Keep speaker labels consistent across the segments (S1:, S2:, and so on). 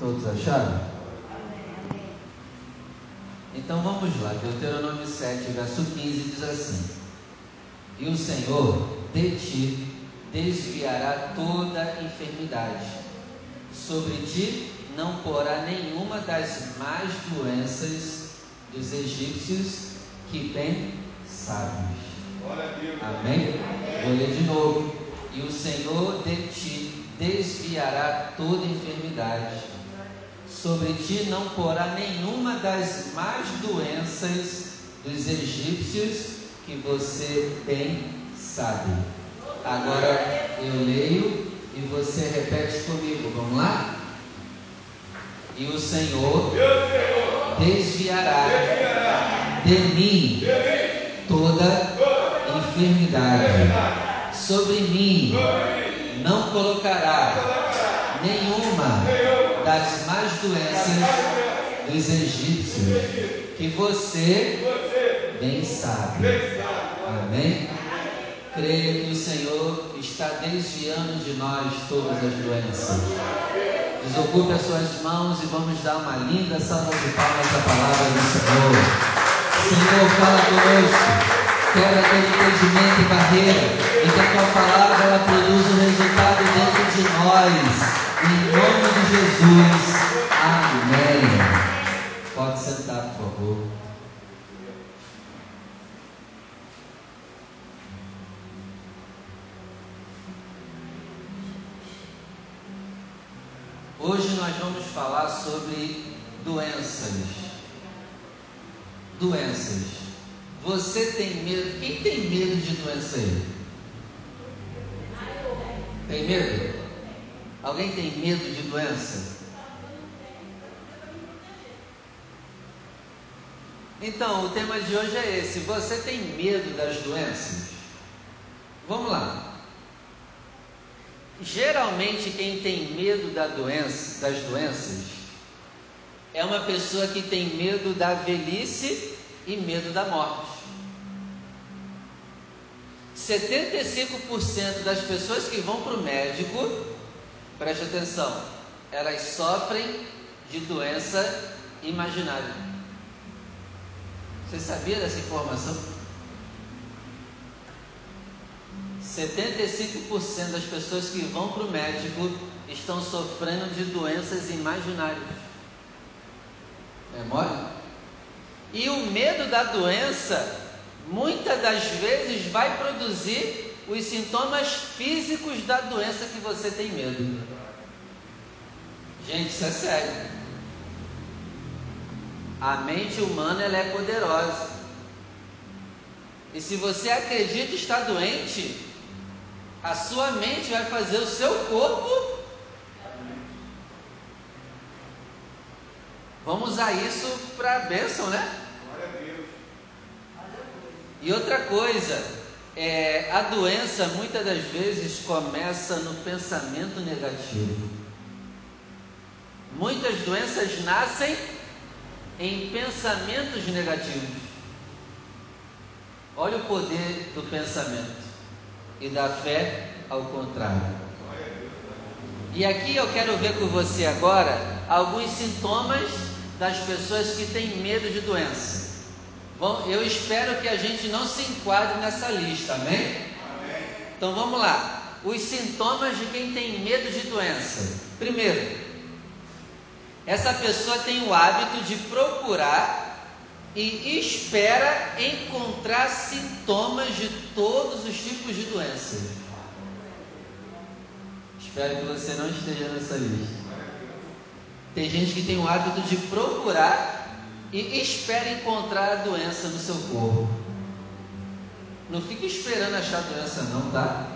S1: Todos acharam? Então vamos lá, Deuteronômio 7, verso 15 diz assim: E o Senhor de ti desviará toda enfermidade, sobre ti não porá nenhuma das más doenças dos egípcios que bem sabes. Amém? Vou ler de novo. E o Senhor de ti desviará toda enfermidade sobre ti não porá nenhuma das más doenças dos egípcios que você bem sabe. Agora eu leio e você repete comigo. Vamos lá? E o Senhor desviará de mim toda enfermidade. Sobre mim não colocará das mais doenças dos egípcios, que você bem sabe. Amém? Creio que o Senhor está desviando de nós todas as doenças. Desocupe as suas mãos e vamos dar uma linda salva de palmas à palavra do Senhor. Senhor, fala conosco. Quebra todo impedimento e barreira. E que a tua palavra ela produza um resultado dentro de nós em nome Jesus. Amém. Pode sentar, por favor. Hoje nós vamos falar sobre doenças. Doenças. Você tem medo? Quem tem medo de doença aí? Tem medo? Alguém tem medo de doença? Então, o tema de hoje é esse. Você tem medo das doenças? Vamos lá. Geralmente, quem tem medo da doença, das doenças é uma pessoa que tem medo da velhice e medo da morte. 75% das pessoas que vão para o médico Preste atenção, elas sofrem de doença imaginária. Você sabia dessa informação? 75% das pessoas que vão para o médico estão sofrendo de doenças imaginárias. É mole? E o medo da doença, muitas das vezes, vai produzir os sintomas físicos da doença que você tem medo. Gente, isso é sério. A mente humana ela é poderosa. E se você acredita estar doente, a sua mente vai fazer o seu corpo. Vamos usar isso para a bênção, né? E outra coisa, é, a doença muitas das vezes começa no pensamento negativo. Muitas doenças nascem em pensamentos negativos. Olha o poder do pensamento e da fé ao contrário. E aqui eu quero ver com você agora alguns sintomas das pessoas que têm medo de doença. Bom, eu espero que a gente não se enquadre nessa lista, amém? amém? Então vamos lá. Os sintomas de quem tem medo de doença. Primeiro, essa pessoa tem o hábito de procurar e espera encontrar sintomas de todos os tipos de doenças. Espero que você não esteja nessa lista. Tem gente que tem o hábito de procurar e espere encontrar a doença no seu corpo. Não fique esperando achar a doença, não, tá?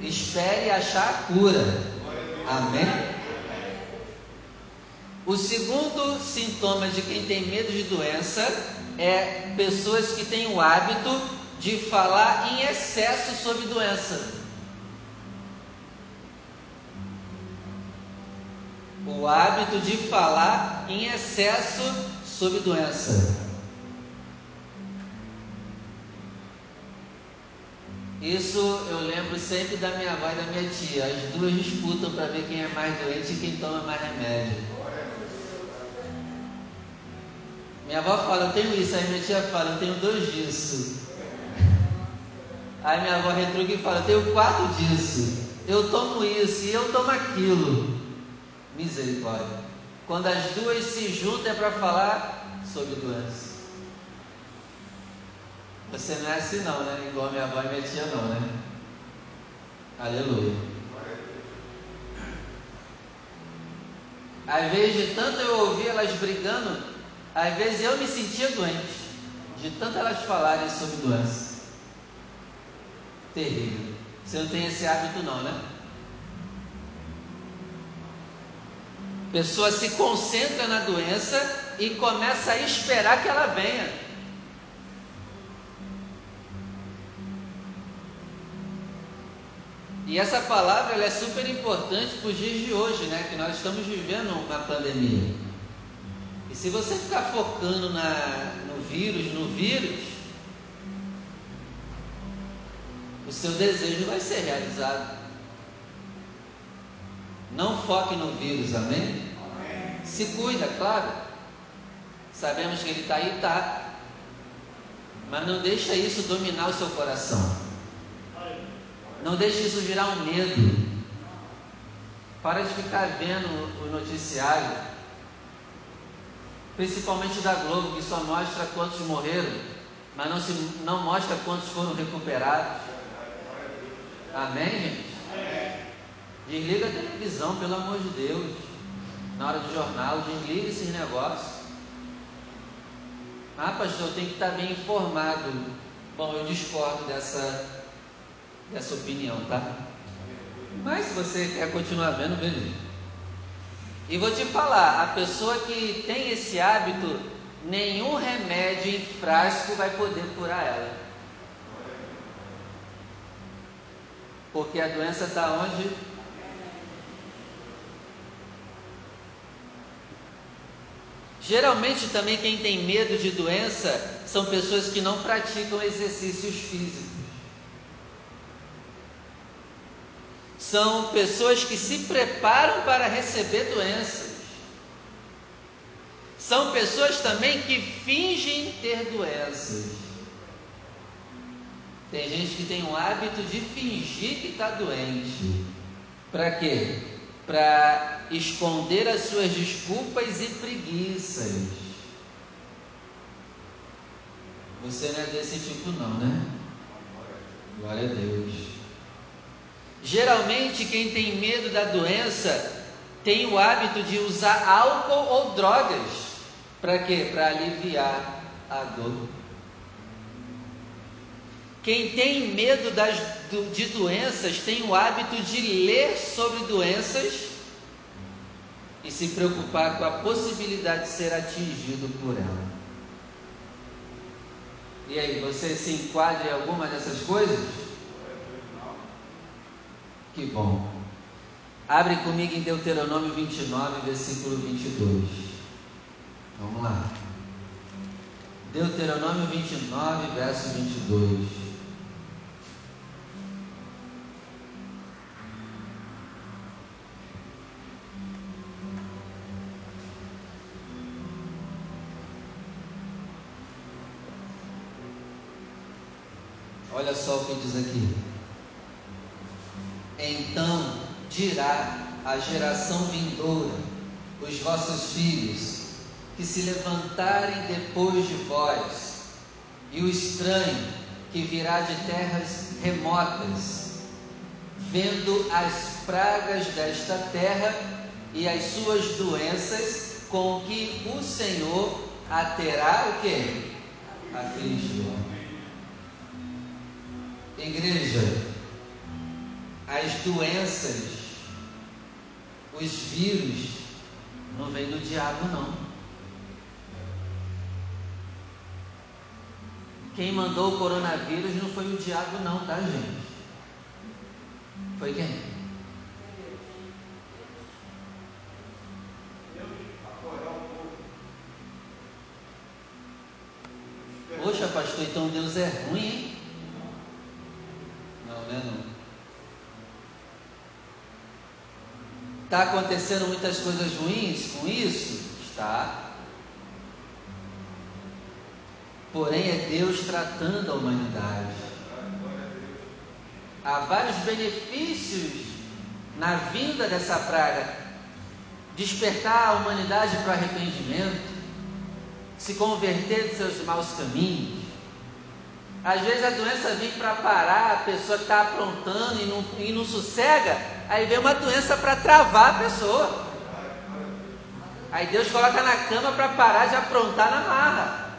S1: Espere achar a cura. Amém? O segundo sintoma de quem tem medo de doença é pessoas que têm o hábito de falar em excesso sobre doença. O hábito de falar em excesso sobre doença. Isso eu lembro sempre da minha avó e da minha tia. As duas disputam para ver quem é mais doente e quem toma mais remédio. Minha avó fala, eu tenho isso. Aí minha tia fala, eu tenho dois disso. Aí minha avó retruca e fala, eu tenho quatro disso. Eu tomo isso e eu tomo aquilo. Misericórdia. Quando as duas se juntam é para falar sobre doença. Você não é assim não, né? Igual minha avó e minha tia não, né? Aleluia. Às vezes, de tanto eu ouvir elas brigando, às vezes eu me sentia doente, de tanto elas falarem sobre doença. Terrível. Você não tem esse hábito, não, né? Pessoa se concentra na doença e começa a esperar que ela venha. E essa palavra é super importante para os dias de hoje, né? Que nós estamos vivendo uma pandemia. E se você ficar focando na, no vírus, no vírus, o seu desejo vai ser realizado. Não foque no vírus, amém? amém. Se cuida, claro. Sabemos que ele está aí, está. Mas não deixa isso dominar o seu coração. Não deixe isso virar um medo. Para de ficar vendo o noticiário, principalmente da Globo, que só mostra quantos morreram, mas não, se, não mostra quantos foram recuperados. Amém, gente? Desliga a televisão, pelo amor de Deus. Na hora do jornal, desliga esses negócios. Ah, pastor, eu tenho que estar bem informado. Bom, eu discordo dessa essa opinião, tá? Mas se você quer continuar vendo, beleza. E vou te falar, a pessoa que tem esse hábito, nenhum remédio em frasco vai poder curar ela. Porque a doença está onde? Geralmente também quem tem medo de doença são pessoas que não praticam exercícios físicos. são pessoas que se preparam para receber doenças. São pessoas também que fingem ter doenças. Tem gente que tem o hábito de fingir que está doente. Para quê? Para esconder as suas desculpas e preguiças. Você não é desse tipo, não, né? Glória a Deus. Geralmente, quem tem medo da doença tem o hábito de usar álcool ou drogas. Para quê? Para aliviar a dor. Quem tem medo das, de doenças tem o hábito de ler sobre doenças e se preocupar com a possibilidade de ser atingido por ela. E aí, você se enquadra em alguma dessas coisas? Que bom. Abre comigo em Deuteronômio 29, versículo 22. Vamos lá. Deuteronômio 29, verso 22. Olha só o que diz aqui. Então dirá a geração vindoura, os vossos filhos, que se levantarem depois de vós, e o estranho que virá de terras remotas, vendo as pragas desta terra e as suas doenças, com que o Senhor a terá o que? Afligido. Igreja, as doenças, os vírus, não vem do diabo, não. Quem mandou o coronavírus não foi o diabo, não, tá, gente? Foi quem? Poxa, pastor, então Deus é ruim, hein? Não, não é não. Está acontecendo muitas coisas ruins com isso? Está. porém é Deus tratando a humanidade. Há vários benefícios na vinda dessa praga. Despertar a humanidade para o arrependimento, se converter dos seus maus caminhos. Às vezes a doença vem para parar a pessoa que está aprontando e não, e não sossega, aí vem uma doença para travar a pessoa. Aí Deus coloca na cama para parar de aprontar na marra.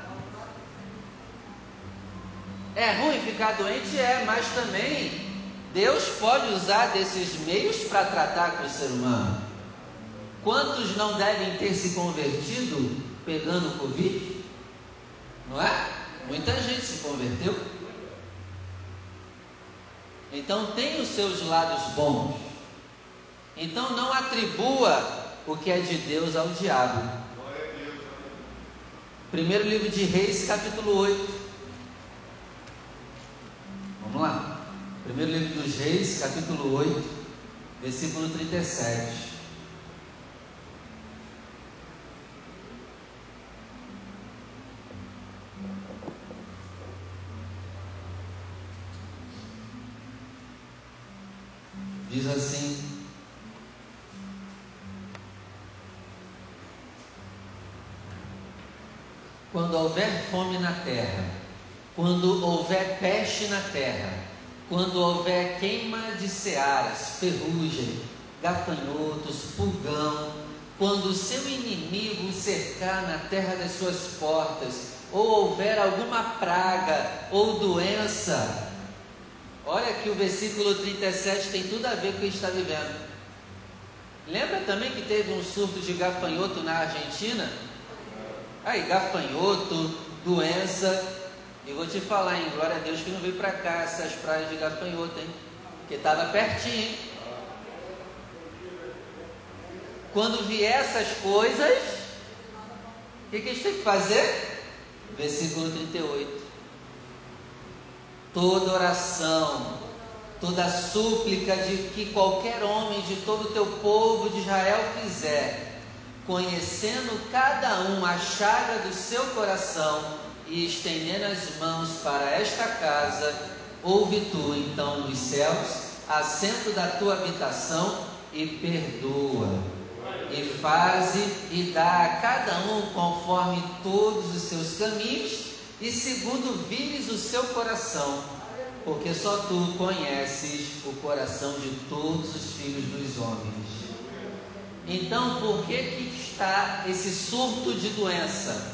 S1: É ruim ficar doente? É, mas também Deus pode usar desses meios para tratar com o ser humano. Quantos não devem ter se convertido pegando Covid? Não é? Muita gente se converteu. Então tem os seus lados bons. Então não atribua o que é de Deus ao diabo. Primeiro livro de Reis, capítulo 8. Vamos lá. Primeiro livro dos Reis, capítulo 8, versículo 37. Diz assim: Quando houver fome na terra, quando houver peste na terra, quando houver queima de searas, ferrugem, gafanhotos, pulgão, quando o seu inimigo cercar na terra das suas portas, ou houver alguma praga ou doença, olha que o versículo 37 tem tudo a ver com o que está vivendo. Lembra também que teve um surto de gafanhoto na Argentina? Aí, gafanhoto, doença. E vou te falar, hein? Glória a Deus que não veio para cá essas praias de gafanhoto, hein? Porque estava pertinho? Quando vier essas coisas, o que, que a gente tem que fazer? Versículo 38. Toda oração, toda súplica de que qualquer homem de todo o teu povo de Israel fizer, conhecendo cada um a chaga do seu coração e estendendo as mãos para esta casa, ouve tu então nos céus, assento da tua habitação e perdoa. E faze e dá a cada um conforme todos os seus caminhos e segundo vires o seu coração, porque só tu conheces o coração de todos os filhos dos homens. Então, por que, que está esse surto de doença?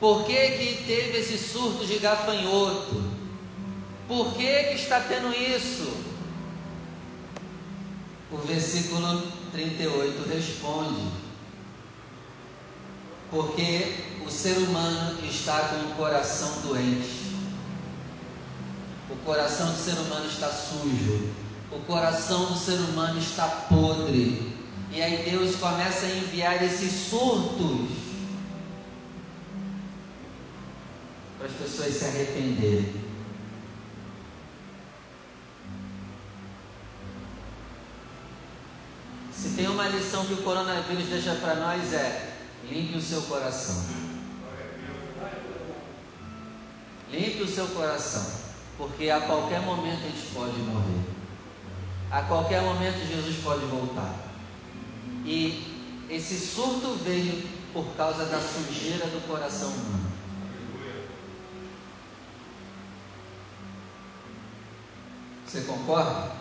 S1: Por que, que teve esse surto de gafanhoto? Por que, que está tendo isso? O versículo 38 responde: Porque o ser humano está com o coração doente. O coração do ser humano está sujo. O coração do ser humano está podre. E aí Deus começa a enviar esses surtos para as pessoas se arrependerem. Se tem uma lição que o coronavírus deixa para nós é limpe o seu coração. Limpe o seu coração, porque a qualquer momento a gente pode morrer. A qualquer momento Jesus pode voltar. E esse surto veio por causa da sujeira do coração humano. Você concorda?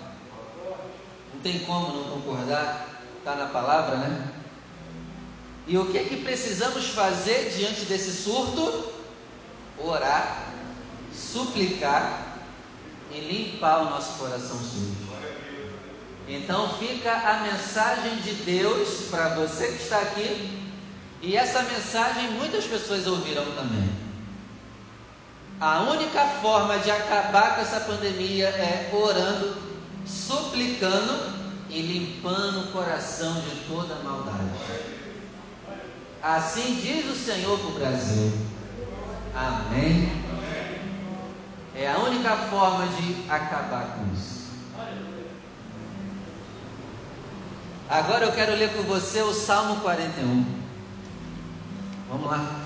S1: Não tem como não concordar, está na palavra, né? E o que é que precisamos fazer diante desse surto? Orar, suplicar e limpar o nosso coração sujo. Então fica a mensagem de Deus para você que está aqui, e essa mensagem muitas pessoas ouvirão também. A única forma de acabar com essa pandemia é orando, suplicando e limpando o coração de toda maldade. Assim diz o Senhor para o Brasil. Amém. É a única forma de acabar com isso. Agora eu quero ler com você o Salmo 41. Vamos lá.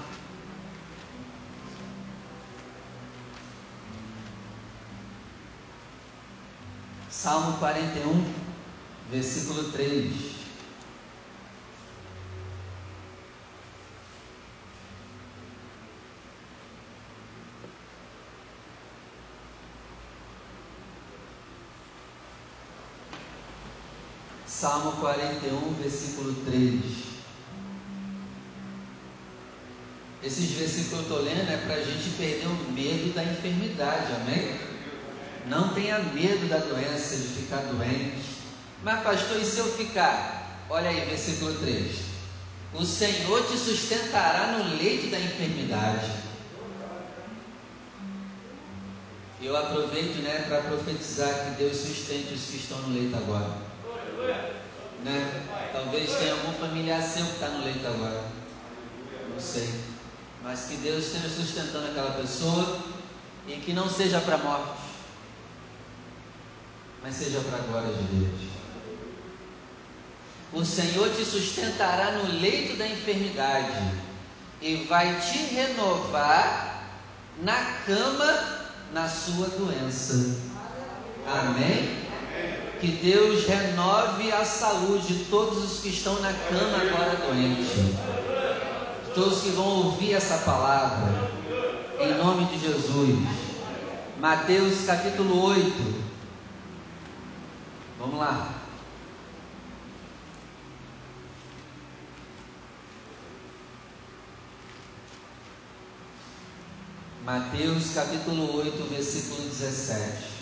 S1: Salmo 41, versículo 3. Salmo 41, versículo 3. Esses versículos que eu estou lendo é para a gente perder o medo da enfermidade, amém? Não tenha medo da doença, de ficar doente. Mas, pastor, e se eu ficar? Olha aí, versículo 3. O Senhor te sustentará no leito da enfermidade. Eu aproveito né, para profetizar que Deus sustente os que estão no leito agora. Né? Talvez tenha algum familiar seu que está no leito agora. Não sei. Mas que Deus esteja sustentando aquela pessoa e que não seja para a morte, mas seja para a glória de Deus. O Senhor te sustentará no leito da enfermidade e vai te renovar na cama na sua doença. Amém? Que Deus renove a saúde de todos os que estão na cama agora doentes. Todos que vão ouvir essa palavra. Em nome de Jesus. Mateus capítulo 8. Vamos lá. Mateus capítulo 8, versículo 17.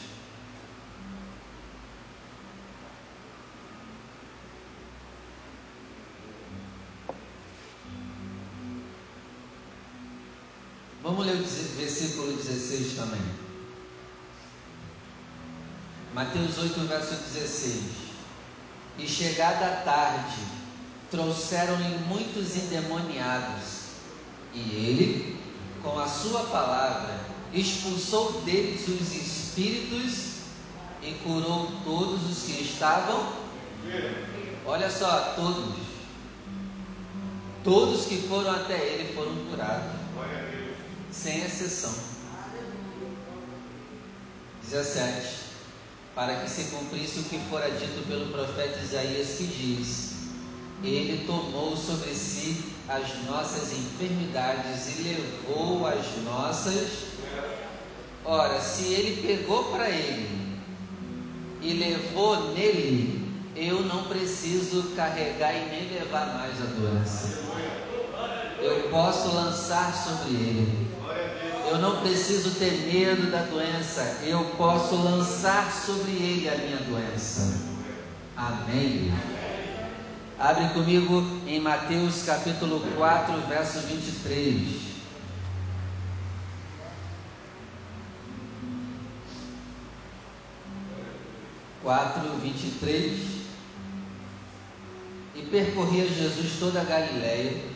S1: Vamos ler o versículo 16 também. Mateus 8, verso 16. E chegada a tarde, trouxeram-lhe muitos endemoniados, e ele, com a sua palavra, expulsou deles os espíritos e curou todos os que estavam. Olha só, todos. Todos que foram até ele foram curados sem exceção. 17. Para que se cumprisse o que fora dito pelo profeta Isaías, que diz: Ele tomou sobre si as nossas enfermidades e levou as nossas. Ora, se ele pegou para ele e levou nele, eu não preciso carregar e nem levar mais a doença. Eu posso lançar sobre ele. Eu não preciso ter medo da doença, eu posso lançar sobre ele a minha doença. Amém. Abre comigo em Mateus capítulo 4, verso 23. Quatro, vinte e três. E percorria Jesus toda a Galiléia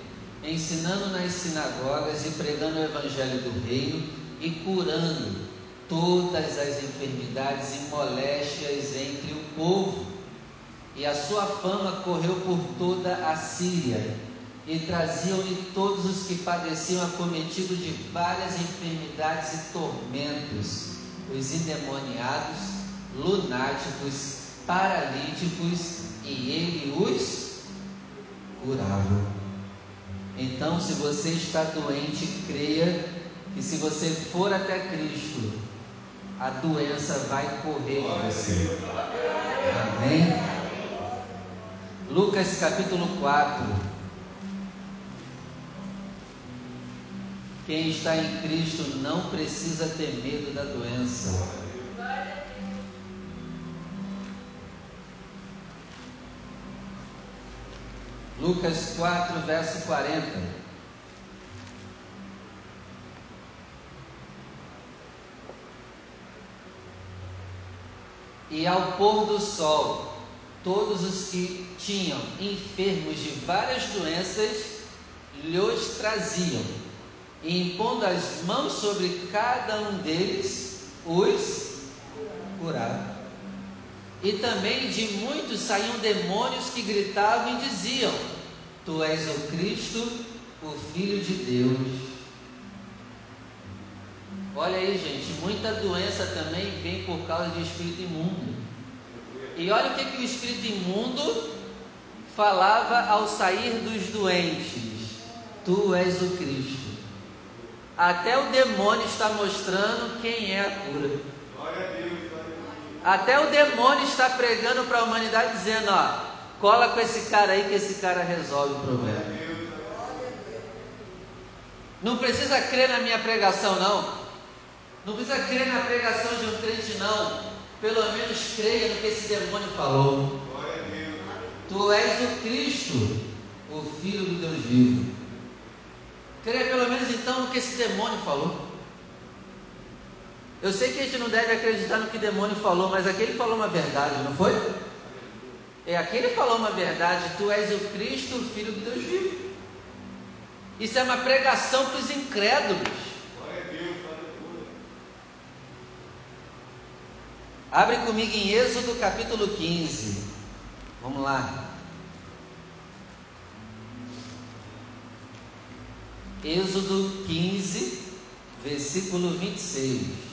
S1: ensinando nas sinagogas e pregando o evangelho do reino e curando todas as enfermidades e moléstias entre o povo. E a sua fama correu por toda a Síria, e traziam-lhe todos os que padeciam acometidos de várias enfermidades e tormentos, os endemoniados, lunáticos, paralíticos, e ele os curava. Então, se você está doente, creia que se você for até Cristo, a doença vai correr de você. Amém? Lucas capítulo 4. Quem está em Cristo não precisa ter medo da doença. Lucas 4, verso 40. E ao pôr do sol, todos os que tinham enfermos de várias doenças lhes traziam, e impondo as mãos sobre cada um deles, os curava. E também de muitos saíam demônios que gritavam e diziam: Tu és o Cristo, o Filho de Deus. Olha aí, gente, muita doença também vem por causa de espírito imundo. E olha o que, que o espírito imundo falava ao sair dos doentes: Tu és o Cristo. Até o demônio está mostrando quem é a cura. Até o demônio está pregando para a humanidade dizendo: Ó, cola com esse cara aí que esse cara resolve o problema. Não precisa crer na minha pregação, não. Não precisa crer na pregação de um crente, não. Pelo menos creia no que esse demônio falou. Tu és o Cristo, o Filho do Deus vivo. Creia pelo menos então no que esse demônio falou. Eu sei que a gente não deve acreditar no que o demônio falou, mas aquele falou uma verdade, não foi? É aquele falou uma verdade, tu és o Cristo, o Filho do Deus vivo. Isso é uma pregação para os incrédulos. Abre comigo em Êxodo capítulo 15. Vamos lá. Êxodo 15, versículo 26.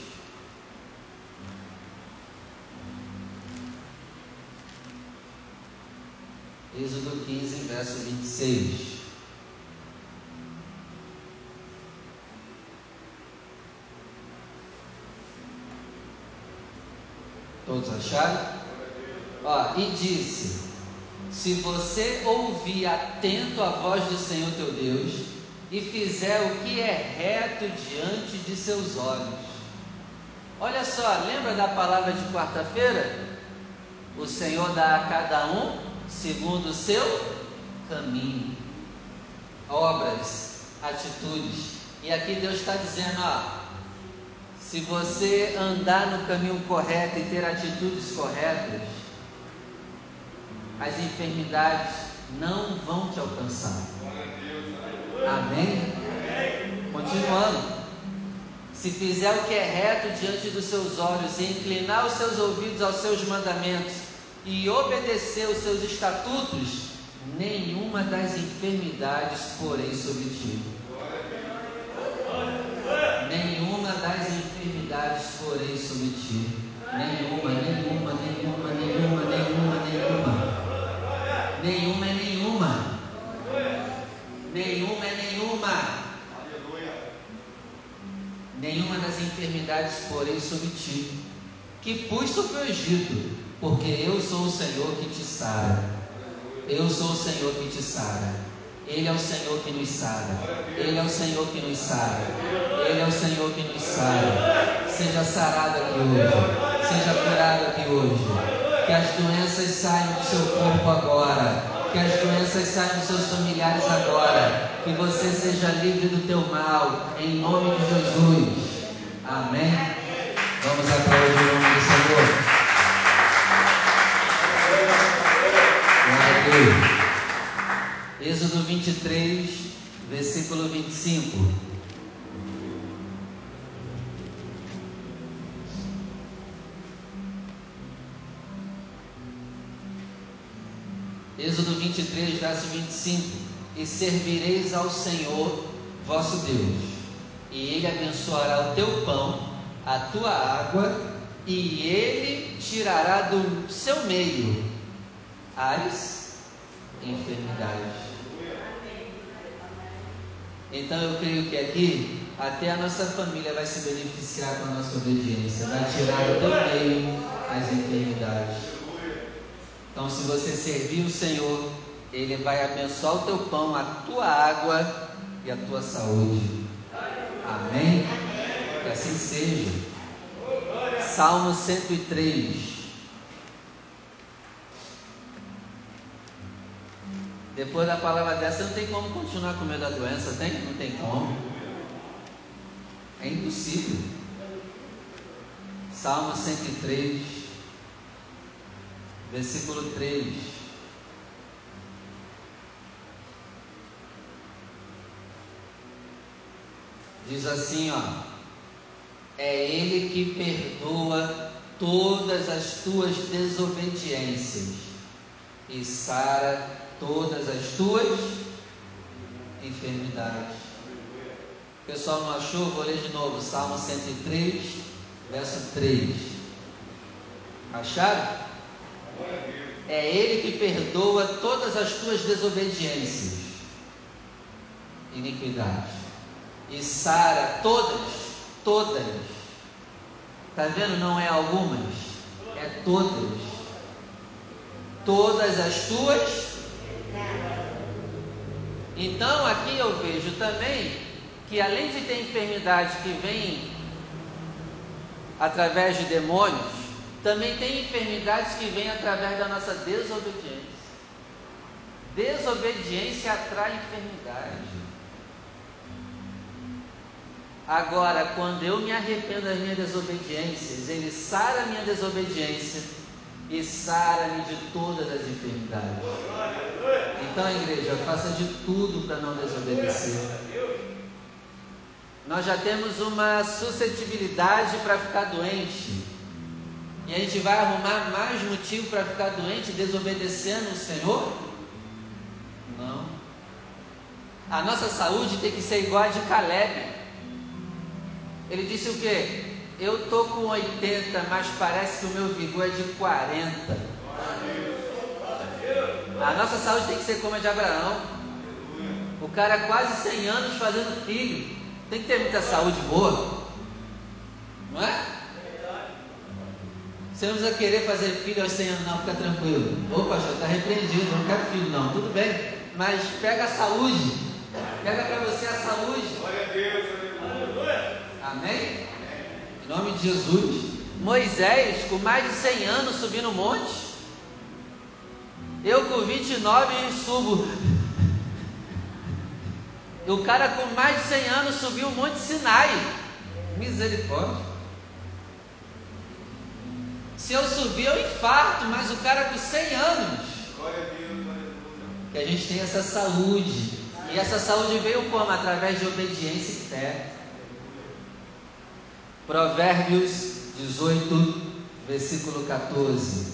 S1: Êxodo 15, verso 26. Todos acharam? Ó, e disse: Se você ouvir atento a voz do Senhor teu Deus, e fizer o que é reto diante de seus olhos. Olha só, lembra da palavra de quarta-feira? O Senhor dá a cada um segundo o seu caminho, obras, atitudes. E aqui Deus está dizendo: ó, se você andar no caminho correto e ter atitudes corretas, as enfermidades não vão te alcançar. Amém? Continuando. Se fizer o que é reto diante dos seus olhos e inclinar os seus ouvidos aos seus mandamentos e obedecer os seus estatutos, nenhuma das enfermidades porém sobre ti. Nenhuma das enfermidades porém sobre ti. Nenhuma, nenhuma, nenhuma, nenhuma, nenhuma, nenhuma. Nenhuma é nenhuma. Nenhuma é nenhuma. Nenhuma das enfermidades porém sobre ti. Que pus sobre o Egito, porque eu sou o Senhor que te sara. Eu sou o Senhor que te sara. Ele é o Senhor que nos sara. Ele é o Senhor que nos sara. Ele é o Senhor que nos sara. Seja sarado aqui hoje. Seja curado aqui hoje. Que as doenças saiam do seu corpo agora. Que as doenças saiam dos seus familiares agora. Que você seja livre do teu mal. Em nome de Jesus. Amém. Vamos aplaudir o nome do Senhor. Glória a Deus. Êxodo 23, versículo 25. Êxodo 23, verso 25: E servireis ao Senhor vosso Deus, e Ele abençoará o teu pão, a tua água, e Ele tirará do seu meio as enfermidades. Então eu creio que aqui até a nossa família vai se beneficiar com a nossa obediência, vai tirar do meio as enfermidades. Então, se você servir o Senhor, Ele vai abençoar o teu pão, a tua água e a tua saúde. Amém? Que assim seja. Salmo 103. Depois da palavra dessa, não tem como continuar com medo da doença, tem? Não tem como. É impossível. Salmo 103, versículo 3. Diz assim, ó: É Ele que perdoa todas as tuas desobediências e sara todas as tuas enfermidades. O pessoal não achou? Vou ler de novo, Salmo 103, verso 3. Acharam? É Ele que perdoa todas as tuas desobediências, iniquidades, e sara todas, todas. Está vendo? Não é algumas, é todas. Todas as tuas. Então aqui eu vejo também que além de ter enfermidade que vem através de demônios, também tem enfermidades que vêm através da nossa desobediência. Desobediência atrai enfermidade. Agora, quando eu me arrependo das minhas desobediências, Ele sara a minha desobediência e sara-me de todas as enfermidades. Então, igreja, faça de tudo para não desobedecer. Nós já temos uma suscetibilidade para ficar doente. E a gente vai arrumar mais motivo para ficar doente desobedecendo o Senhor? Não. A nossa saúde tem que ser igual a de Caleb. Ele disse o quê? Eu tô com 80, mas parece que o meu vigor é de 40. A nossa saúde tem que ser como a de Abraão. O cara quase 100 anos fazendo filho. Tem que ter muita saúde boa. Não é? Você não precisa querer fazer filho aos 100 anos, não, fica tranquilo. Ô pastor, está repreendido, não quero filho, não. Tudo bem, mas pega a saúde. Pega para você a saúde. Glória a Deus, aleluia. Amém? Em nome de Jesus. Moisés, com mais de 100 anos, subindo o monte. Eu, com 29, subo. O cara com mais de 100 anos subiu o monte Sinai. Misericórdia. Se eu subir, eu infarto, mas o cara com 100 anos. Que a gente tem essa saúde. E essa saúde veio como? Através de obediência e fé. Provérbios 18, versículo 14.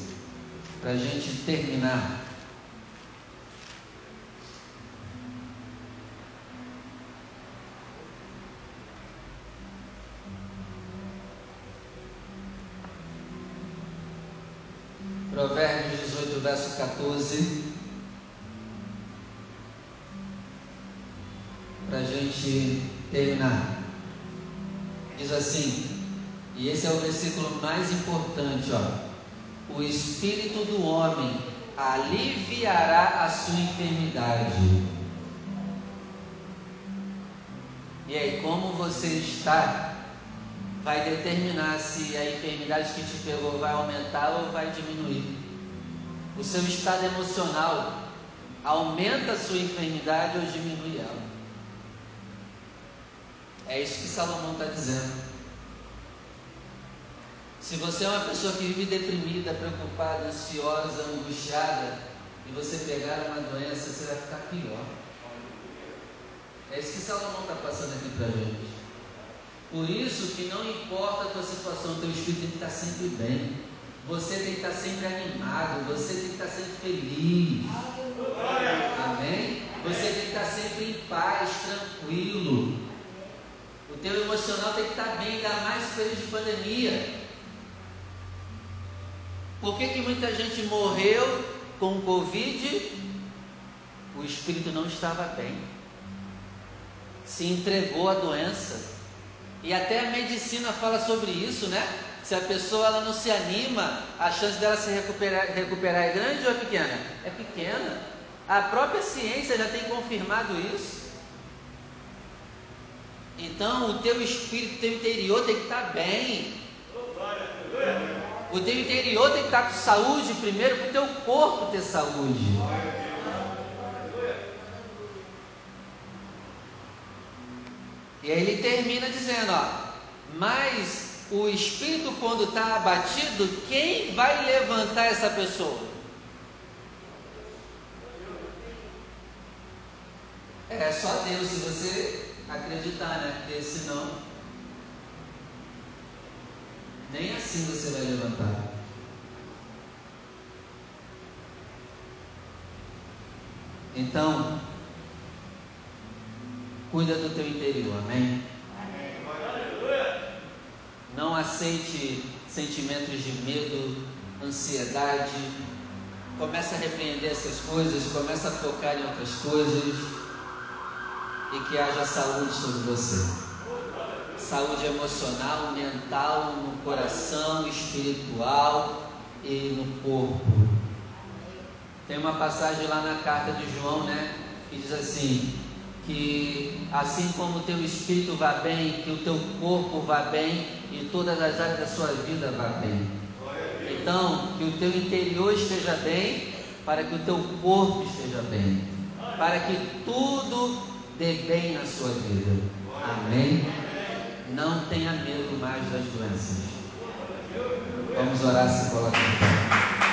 S1: Para a gente terminar. Provérbios 18, verso 14. Para a gente terminar. Diz assim, e esse é o versículo mais importante, ó. O espírito do homem aliviará a sua enfermidade. E aí, como você está vai determinar se a enfermidade que te pegou vai aumentar ou vai diminuir. O seu estado emocional aumenta a sua enfermidade ou diminui ela. É isso que Salomão está dizendo. Se você é uma pessoa que vive deprimida, preocupada, ansiosa, angustiada, e você pegar uma doença, você vai ficar pior. É isso que Salomão está passando aqui para a gente. Por isso que não importa a tua situação, teu espírito tem que estar sempre bem. Você tem que estar sempre animado, você tem que estar sempre feliz. Amém? Você tem que estar sempre em paz, tranquilo. O teu emocional tem que estar bem, ainda mais período de pandemia. Por que, que muita gente morreu com Covid? O espírito não estava bem. Se entregou à doença e até a medicina fala sobre isso, né? Se a pessoa ela não se anima, a chance dela se recuperar, recuperar é grande ou é pequena? É pequena. A própria ciência já tem confirmado isso. Então, o teu espírito, o teu interior tem que estar bem. O teu interior tem que estar com saúde primeiro, para o teu corpo ter saúde. E aí ele termina dizendo: ó, mas o espírito, quando está abatido, quem vai levantar essa pessoa? É só Deus, se você acreditar, né? Porque senão, nem assim você vai levantar. Então, Cuida do teu interior, amém? amém. Não aceite sentimentos de medo, ansiedade. Começa a repreender essas coisas, começa a focar em outras coisas e que haja saúde sobre você. Saúde emocional, mental, no coração, espiritual e no corpo. Tem uma passagem lá na carta de João, né? Que diz assim: que assim como o teu espírito vá bem, que o teu corpo vá bem e todas as áreas da sua vida vá bem. Então, que o teu interior esteja bem, para que o teu corpo esteja bem, para que tudo dê bem na sua vida. Amém? Não tenha medo mais das doenças. Vamos orar se coloca em pé.